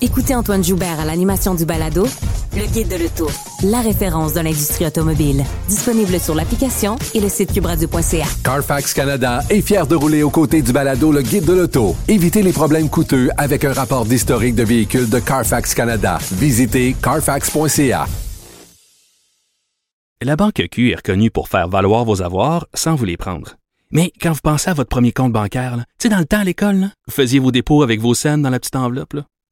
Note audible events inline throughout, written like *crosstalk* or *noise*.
Écoutez Antoine Joubert à l'animation du balado Le Guide de l'Auto, la référence de l'industrie automobile. Disponible sur l'application et le site cubradio.ca. Carfax Canada est fier de rouler aux côtés du balado Le Guide de l'Auto. Évitez les problèmes coûteux avec un rapport d'historique de véhicules de Carfax Canada. Visitez carfax.ca. La Banque Q est reconnue pour faire valoir vos avoirs sans vous les prendre. Mais quand vous pensez à votre premier compte bancaire, tu sais, dans le temps à l'école, vous faisiez vos dépôts avec vos scènes dans la petite enveloppe.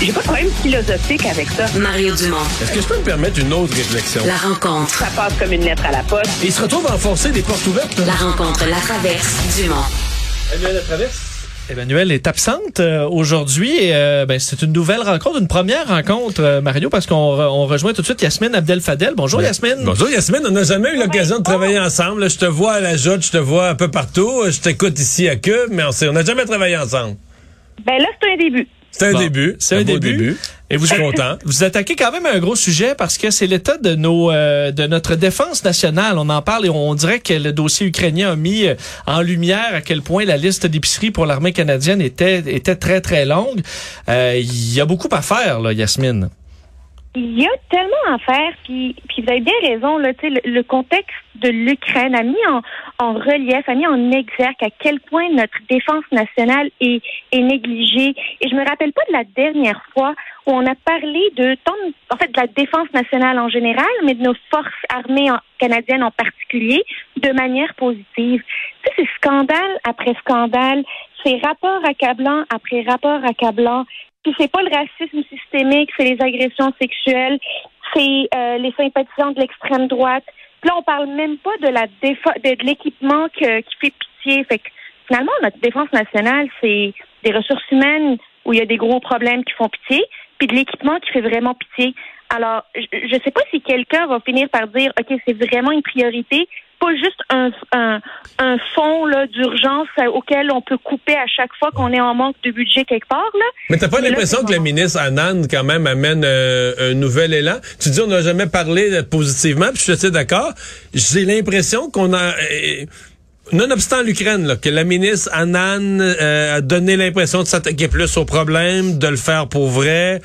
J'ai pas de problème philosophique avec ça. Mario Dumont. Est-ce que je peux me permettre une autre réflexion? La rencontre. Ça passe comme une lettre à la poste. Il se retrouve à enfoncer des portes ouvertes. La rencontre Latraverse. Dumont. Emmanuel la traverse? Emmanuel est absente euh, aujourd'hui et euh, ben, c'est une nouvelle rencontre, une première rencontre, euh, Mario, parce qu'on re- on rejoint tout de suite Yasmine Abdel Fadel. Bonjour Yasmine. Bonjour Yasmine, on n'a jamais eu l'occasion de travailler ensemble. Je te vois à la joute, je te vois un peu partout. Je t'écoute ici à Cube, mais on s'est- on n'a jamais travaillé ensemble. Ben là, c'est un début. C'est un Bon, début. c'est un beau début. Et vous Je suis êtes- content. *laughs* Vous attaquez quand même un gros sujet parce que c'est l'état de nos euh, de notre défense nationale. On en parle et on dirait que le dossier ukrainien a mis euh, en lumière à quel point la liste d'épicerie pour l'armée canadienne était était très très longue. Euh, Il y a beaucoup à faire là, Yasmine. Il y a tellement à faire, puis, puis vous avez bien raison, là, tu sais, le, le contexte de l'Ukraine a mis en, en relief, a mis en exergue à quel point notre défense nationale est, est négligée. Et je me rappelle pas de la dernière fois où on a parlé de tant, en fait, de la défense nationale en général, mais de nos forces armées en- canadiennes en particulier, de manière positive. Tu sais, c'est scandale après scandale, c'est rapport accablant après rapport accablant. Puis c'est pas le racisme systémique, c'est les agressions sexuelles, c'est euh, les sympathisants de l'extrême droite. Puis là, on parle même pas de la de, de l'équipement qui fait pitié. Fait que finalement, notre défense nationale, c'est des ressources humaines où il y a des gros problèmes qui font pitié, puis de l'équipement qui fait vraiment pitié. Alors, je ne sais pas si quelqu'un va finir par dire, OK, c'est vraiment une priorité, pas juste un, un, un fonds d'urgence euh, auquel on peut couper à chaque fois qu'on est en manque de budget quelque part. Là. Mais t'as pas l'impression que la vraiment- ministre Anand, quand même, amène euh, un nouvel élan? Tu dis, on n'a jamais parlé euh, positivement, puis je suis d'accord. J'ai l'impression qu'on a... euh, Nonobstant l'Ukraine, que la ministre Annan euh, a donné l'impression de s'attaquer plus au problème, de le faire pour vrai.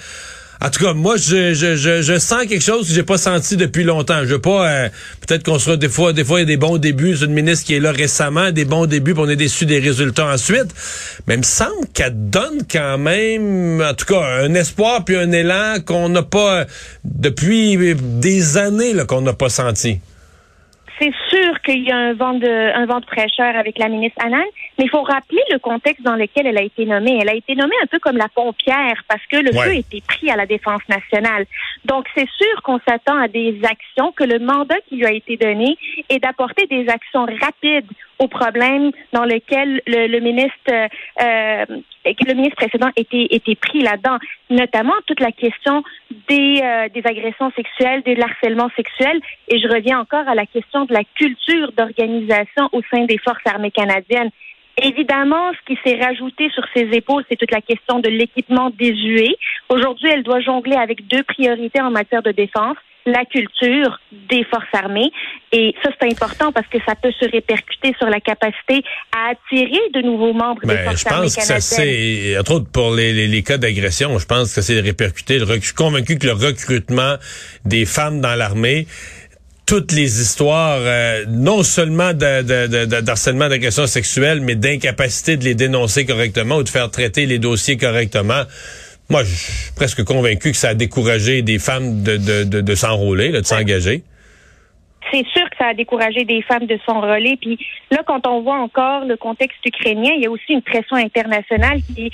En tout cas, moi, je, je, je, je sens quelque chose que j'ai pas senti depuis longtemps. Je veux pas, euh, peut-être qu'on sera des fois, des fois il y a des bons débuts. C'est une ministre qui est là récemment, des bons débuts, puis on est déçu des résultats ensuite. Mais il me semble qu'elle donne quand même, en tout cas, un espoir puis un élan qu'on n'a pas depuis des années qu'on n'a pas senti. C'est sûr qu'il y a un vent de un vent de fraîcheur avec la ministre Annan, mais il faut rappeler le contexte dans lequel elle a été nommée. Elle a été nommée un peu comme la pompière parce que le Ouais. feu était pris à la défense nationale. Donc c'est sûr qu'on s'attend à des actions que le mandat qui lui a été donné est d'apporter des actions rapides aux problèmes dans lesquels le, le ministre euh, euh, le ministre précédent était était pris là-dedans, notamment toute la question des euh, des agressions sexuelles, des harcèlements sexuels et je reviens encore à la question de la culture d'organisation au sein des forces armées canadiennes. Évidemment, ce qui s'est rajouté sur ses épaules, c'est toute la question de l'équipement désuet. Aujourd'hui, elle doit jongler avec deux priorités en matière de défense la culture des forces armées. Et ça, c'est important parce que ça peut se répercuter sur la capacité à attirer de nouveaux membres des Ben, je pense que ça c'est, entre autres pour les, les, les cas d'agression, je pense que c'est répercuté. Le Je suis convaincu que le recrutement des femmes dans l'armée, toutes les histoires, euh, non seulement d'harcèlement, d'agression sexuelle, mais d'incapacité de les dénoncer correctement ou de faire traiter les dossiers correctement. Moi, je suis presque convaincu que ça a découragé des femmes de, de, de, de s'enrôler, de s'engager. C'est sûr que ça a découragé des femmes de s'enrôler. Puis là, quand on voit encore le contexte ukrainien, il y a aussi une pression internationale qui,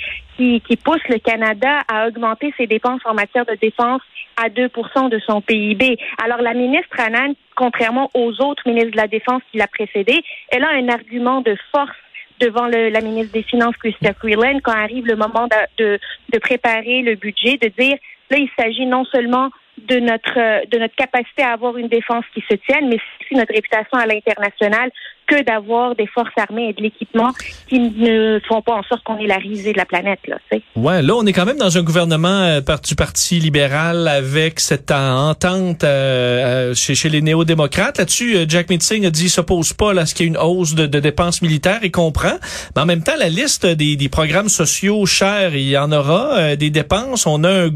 pousse le Canada à augmenter ses dépenses en matière de défense à 2% de son PIB. Alors, la ministre Annan, contrairement aux autres ministres de la Défense qui l'a précédée, elle a un argument de force devant la ministre des Finances, Chrystia Freeland, quand arrive le moment de préparer le budget, de dire, là, il s'agit non seulement de notre de notre capacité à avoir une défense qui se tienne, mais notre réputation à l'international que d'avoir des forces armées et de l'équipement qui ne font pas en sorte qu'on est la risée de la planète. Là, ouais, là, on est quand même dans un gouvernement euh, du Parti libéral avec cette entente euh, euh, chez, les néo-démocrates. Là-dessus, Jack Mitzing a dit qu'il s'oppose pas à ce qu'il y ait une hausse de, dépenses militaires et comprend. Mais en même temps, la liste des, programmes sociaux chers, il y en aura des dépenses. On a un,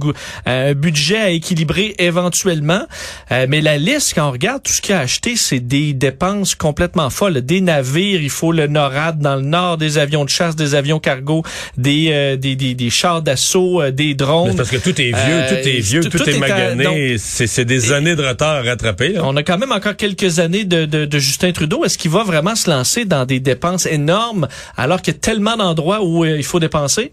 un, budget à équilibrer éventuellement. mais la liste, quand on regarde tout ce qu'il a acheté, c'est des dépenses complètement folles des navires, il faut le NORAD dans le nord, des avions de chasse, des avions cargo, des euh, des, des, des, chars d'assaut, euh, des drones. parce que tout est vieux, tout est euh, vieux, tout, est, magané. C'est des années de retard à rattraper. On a quand même encore quelques années de, de, de Justin Trudeau. Est-ce qu'il va vraiment se lancer dans des dépenses énormes alors qu'il y a tellement d'endroits où il faut dépenser?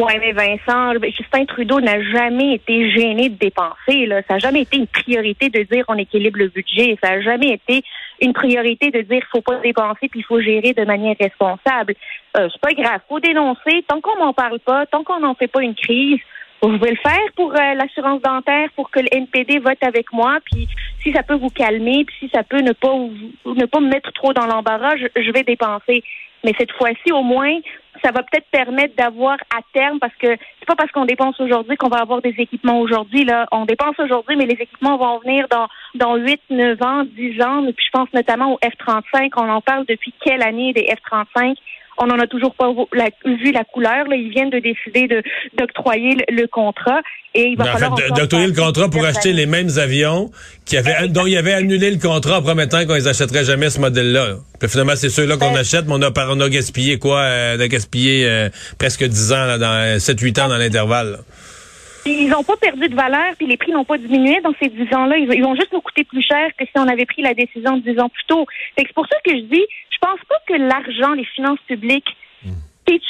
Oui, mais Vincent, Justin Trudeau n'a jamais été gêné de dépenser. Là. Ça n'a jamais été une priorité de dire on équilibre le budget. Ça n'a jamais été une priorité de dire faut pas dépenser puis il faut gérer de manière responsable. Euh, c'est pas grave, faut dénoncer. Tant qu'on n'en parle pas, tant qu'on n'en fait pas une crise, vous pouvez le faire pour euh, l'assurance dentaire, pour que le NPD vote avec moi, puis si ça peut vous calmer, puis si ça peut ne pas ne pas me mettre trop dans l'embarras, je vais dépenser. Mais cette fois-ci, au moins, ça va peut-être permettre d'avoir à terme, parce que c'est pas parce qu'on dépense aujourd'hui qu'on va avoir des équipements aujourd'hui. Là, on dépense aujourd'hui, mais les équipements vont venir dans dans 8, 9 ans, 10 ans. Et puis je pense notamment au F-35. On en parle depuis quelle année des F-35? On n'en a toujours pas vu la couleur. Là. Ils viennent de décider de, d'octroyer le, contrat. Et il va falloir d'octroyer le contrat pour acheter les mêmes avions qui avaient, dont il avait annulé le contrat en promettant qu'on les achèterait jamais ce modèle-là. Puis finalement, c'est ceux-là qu'on euh. achète, mais on a, on a gaspillé quoi? Euh, on a gaspillé euh, presque 10 ans, là, dans 7-8 ans dans l'intervalle. Ils n'ont pas perdu de valeur, puis les prix n'ont pas diminué dans ces 10 ans-là. Ils, vont juste nous coûter plus cher que si on avait pris la décision 10 ans plus tôt. C'est pour ça que je dis, je pense pas que l'argent, les finances publiques,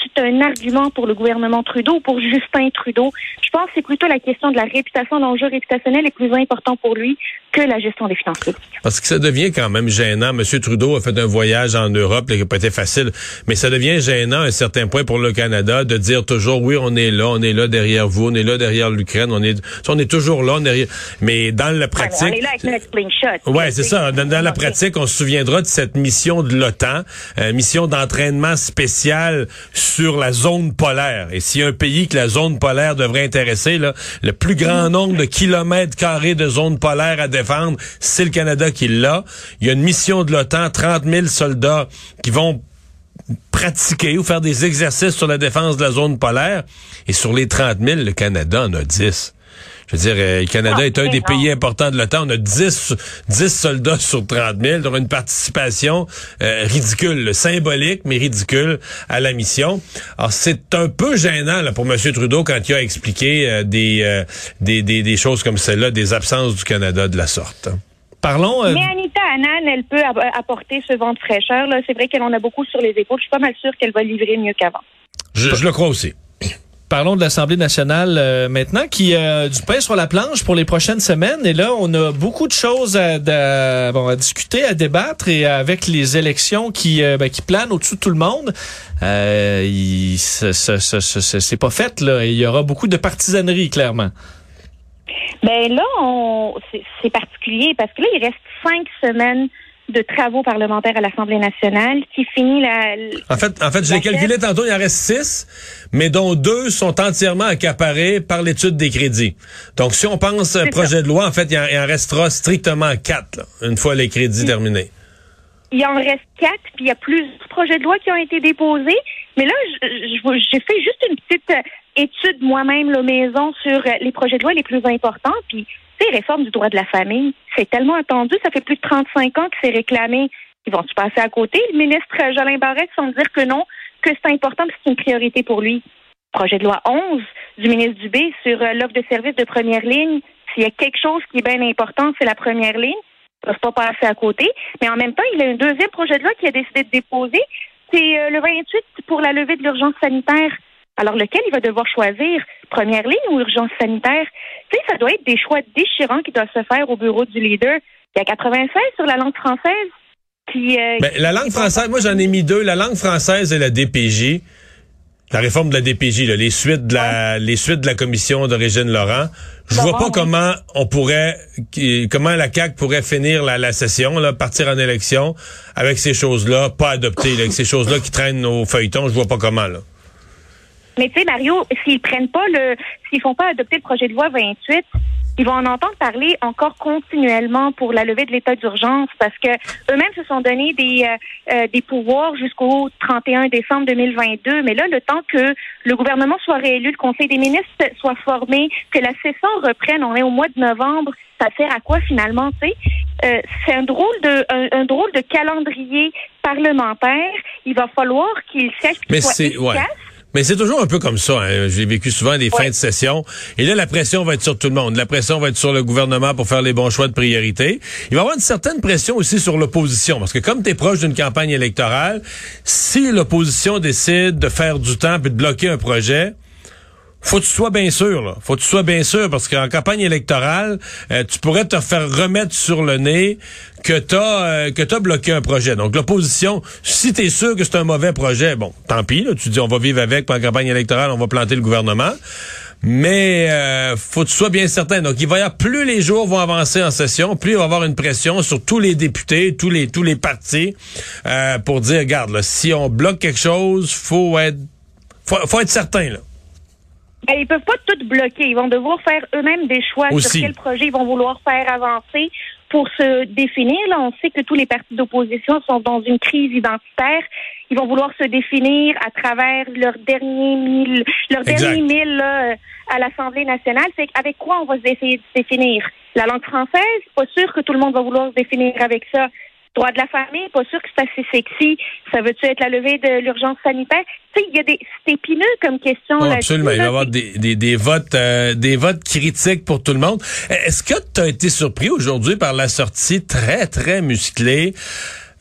c'est un argument pour le gouvernement Trudeau, pour Justin Trudeau. Je pense que c'est plutôt la question de la réputation, l'enjeu réputationnel est plus important pour lui que la gestion des finances publiques. Parce que ça devient quand même gênant. Monsieur Trudeau a fait un voyage en Europe qui n'a pas été facile, mais ça devient gênant à un certain point pour le Canada de dire toujours oui, on est là, on est là derrière vous, on est là derrière l'Ukraine, on est, on est toujours là, on est, mais dans la pratique. on est là avec notre slingshot. Ouais, c'est ça. Dans, la pratique, on se souviendra de cette mission de l'OTAN, euh, mission d'entraînement spécial sur la zone polaire. Et s'il y a un pays que la zone polaire devrait intéresser, le plus grand nombre de kilomètres carrés de zone polaire à défendre, c'est le Canada qui l'a. Il y a une mission de l'OTAN, 30 000 soldats qui vont pratiquer ou faire des exercices sur la défense de la zone polaire. Et sur les 30 000, le Canada en a 10. Je veux dire, euh, le Canada est un des pays importants de l'OTAN. On a 10, 10 soldats sur 30 000, donc une participation euh, ridicule, symbolique, mais ridicule à la mission. Alors, c'est un peu gênant là, pour M. Trudeau quand il a expliqué euh, des, des, des, des, choses comme celle-là, des absences du Canada de la sorte. Parlons. Mais Anita Annan, elle peut apporter ce vent de fraîcheur. C'est vrai qu'elle en a beaucoup sur les épaules. Je suis pas mal sûre qu'elle va livrer mieux qu'avant. je le crois aussi. Parlons de l'Assemblée nationale euh, maintenant, qui a du pain sur la planche pour les prochaines semaines. Et là, on a beaucoup de choses à, bon, à discuter, à débattre. Et avec les élections qui, euh, ben, qui planent au-dessus de tout le monde, euh, c'est pas fait. Là. Il y aura beaucoup de partisanerie, clairement. Ben là, c'est particulier parce que là, il reste cinq semaines de travaux parlementaires à l'Assemblée nationale qui finit la. En fait, en fait, je l'ai calculé tantôt, il en reste six, mais dont deux sont entièrement accaparés par l'étude des crédits. Donc, si on pense un projet de loi, en fait, il en, restera strictement quatre, une fois les crédits terminés. Il en reste quatre, puis il y a plusieurs projets de loi qui ont été déposés. Mais là, j'ai fait juste une petite euh, étude moi-même, la maison, sur euh, les projets de loi les plus importants. Puis sais, réforme du droit de la famille, c'est tellement attendu, ça fait plus de 35 ans que c'est réclamé. Ils vont se passer à côté? Le ministre Jolin Barrette semble dire que non, que c'est important, que c'est une priorité pour lui. Projet de loi 11 du ministre Dubé sur euh, l'offre de services de première ligne. S'il y a quelque chose qui est bien important, c'est la première ligne. Ça ne pas passer à côté. Mais en même temps, il y a un deuxième projet de loi qui a décidé de déposer. C'est euh, le 28 pour la levée de l'urgence sanitaire. Alors, lequel il va devoir choisir? Première ligne ou urgence sanitaire? Tu sais, ça doit être des choix déchirants qui doivent se faire au bureau du leader. Il y a 96 sur la langue française. Qui, euh, ben, la langue française, moi j'en ai mis deux, la langue française et la DPJ. La réforme de la DPJ, là, les suites de la, les suites de la commission de Régine Laurent. Je vois pas comment on pourrait, comment la CAC pourrait finir la, la, session, là, partir en élection avec ces choses-là, pas adoptées, avec ces choses-là qui traînent au feuilleton. Je vois pas comment là. Mais tu sais, Mario, s'ils prennent pas le, s'ils font pas adopter le projet de loi 28, ils vont en entendre parler encore continuellement pour la levée de l'état d'urgence parce que eux-mêmes se sont donné des euh, euh, des pouvoirs jusqu'au 31 décembre 2022. Mais là, le temps que le gouvernement soit réélu, le Conseil des ministres soit formé, que la session reprenne, on est au mois de novembre. Ça sert à quoi finalement, tu sais? Euh, C'est un drôle de un, drôle de calendrier parlementaire. Il va falloir qu'il sache qu'il soit efficace. Mais c'est toujours un peu comme ça. Hein. J'ai vécu souvent des fins de session. Et là, la pression va être sur tout le monde. La pression va être sur le gouvernement pour faire les bons choix de priorité. Il va y avoir une certaine pression aussi sur l'opposition. Parce que comme tu es proche d'une campagne électorale, si l'opposition décide de faire du temps et de bloquer un projet, faut que tu sois bien sûr, là. Faut que tu sois bien sûr, parce qu'en campagne électorale, euh, tu pourrais te faire remettre sur le nez que t'as euh, que t'as bloqué un projet. Donc l'opposition, si t'es sûr que c'est un mauvais projet, bon, tant pis, là, tu dis on va vivre avec, pour campagne électorale, on va planter le gouvernement. Mais euh, faut que tu sois bien certain. Donc, il va y avoir plus les jours vont avancer en session, plus il va y avoir une pression sur tous les députés, tous les tous les partis, euh, pour dire, regarde, là, si on bloque quelque chose, faut être faut, faut être certain là. Ben, ils peuvent pas tout bloquer. Ils vont devoir faire eux-mêmes des choix sur quel projet ils vont vouloir faire avancer pour se définir. Là, on sait que tous les partis d'opposition sont dans une crise identitaire. Ils vont vouloir se définir à travers leur dernier mille, leur dernier mille à l'Assemblée nationale. C'est avec quoi on va se définir? La langue française, pas sûr que tout le monde va vouloir se définir avec ça droit de la famille, pas sûr que c'est assez sexy. Ça veut-tu être la levée de l'urgence sanitaire? Tu sais, il y a des, c'est épineux comme question. là absolument. Il va y avoir des, des, des votes, euh, des votes critiques pour tout le monde. Est-ce que tu as été surpris aujourd'hui par la sortie très, très musclée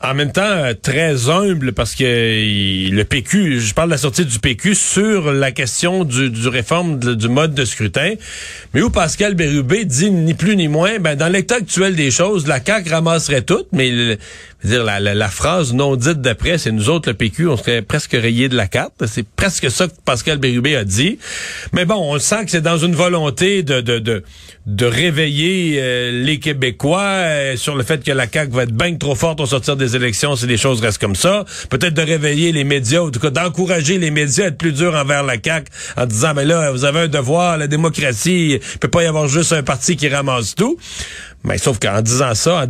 en même temps euh, très humble parce que le PQ, je parle de la sortie du PQ sur la question du, du réforme du mode de scrutin, mais où Pascal Bérubé dit ni plus ni moins, ben dans l'état actuel des choses, la CAQ ramasserait tout, mais dire la, la, phrase non dite d'après, c'est nous autres le PQ, on serait presque rayé de la carte. C'est presque ça que Pascal Bérubé a dit. Mais bon, on sent que c'est dans une volonté de de de, de réveiller euh, les Québécois euh, sur le fait que la CAQ va être bien trop forte au sortir des élections si les choses restent comme ça. Peut-être de réveiller les médias, ou en tout cas d'encourager les médias à être plus durs envers la CAQ en disant, mais là, vous avez un devoir, la démocratie, il peut pas y avoir juste un parti qui ramasse tout. Mais sauf qu'en disant ça,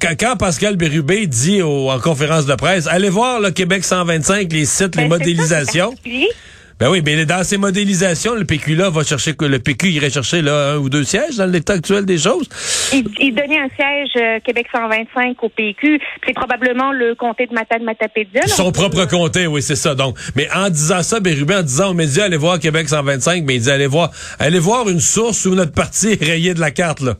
quand, Pascal Bérubé dit en conférence de presse, allez voir le Québec 125, les sites, les ben, modélisations. Ben oui, mais dans ces modélisations, le PQ là va chercher que le PQ irait chercher là un ou deux sièges dans l'état actuel des choses. Il, donnait un siège euh, Québec 125 au PQ, c'est probablement le comté de Matane Matapédia. Son propre comté, oui, c'est ça. Donc, mais en disant ça, Bérubé, en disant aux médias allez voir Québec 125, mais il dit allez voir, allez voir une source où notre parti est rayé de la carte là.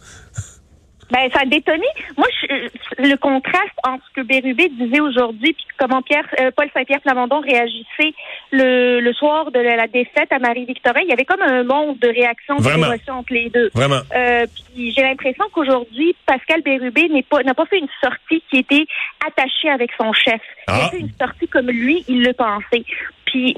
Ben, ça a détonné. Moi, je, le contraste entre ce que Bérubé disait aujourd'hui puis comment Pierre, euh, Paul Saint-Pierre Plamondon réagissait le, le soir de la, défaite à Marie-Victorin, il y avait comme un monde de réactions, d'émotions entre les deux. Vraiment. Euh, puis j'ai l'impression qu'aujourd'hui, Pascal Bérubé n'est pas, n'a pas fait une sortie qui était attachée avec son chef. Il a ah. fait une sortie comme lui, il le pensait. Puis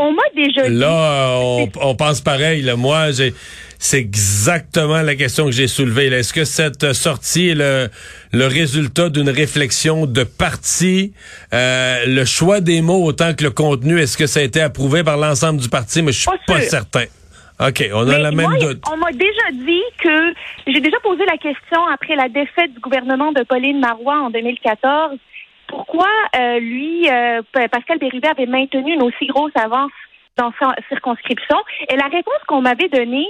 on m'a déjà dit. Là, on, on pense pareil. Là. Moi, j'ai c'est exactement la question que j'ai soulevée. Est-ce que cette sortie est le, le résultat d'une réflexion de parti? Euh, le choix des mots autant que le contenu, est-ce que ça a été approuvé par l'ensemble du parti? Mais je suis pas, certain. OK, on a la même doute. On m'a déjà dit que j'ai déjà posé la question après la défaite du gouvernement de Pauline Marois en 2014. Pourquoi euh, lui, euh, Pascal Bérubé avait maintenu une aussi grosse avance dans sa circonscription? Et la réponse qu'on m'avait donnée,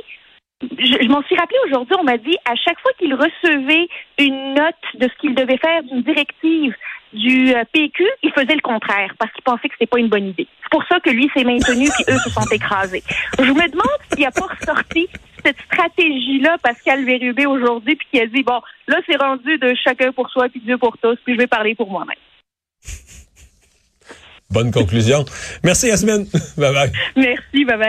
je, m'en suis rappelé aujourd'hui, on m'a dit à chaque fois qu'il recevait une note de ce qu'il devait faire d'une directive du euh, PQ, il faisait le contraire parce qu'il pensait que c'était pas une bonne idée. C'est pour ça que lui s'est maintenu puis eux se sont écrasés. Je me demande s'il a pas ressorti cette stratégie-là, Pascal Vérubé, aujourd'hui, puis qu'il a dit, bon, là, c'est rendu de chacun pour soi, puis Dieu pour tous, puis je vais parler pour moi-même. Bonne conclusion. Merci, Yasmine. *laughs* bye bye. Merci, bye bye.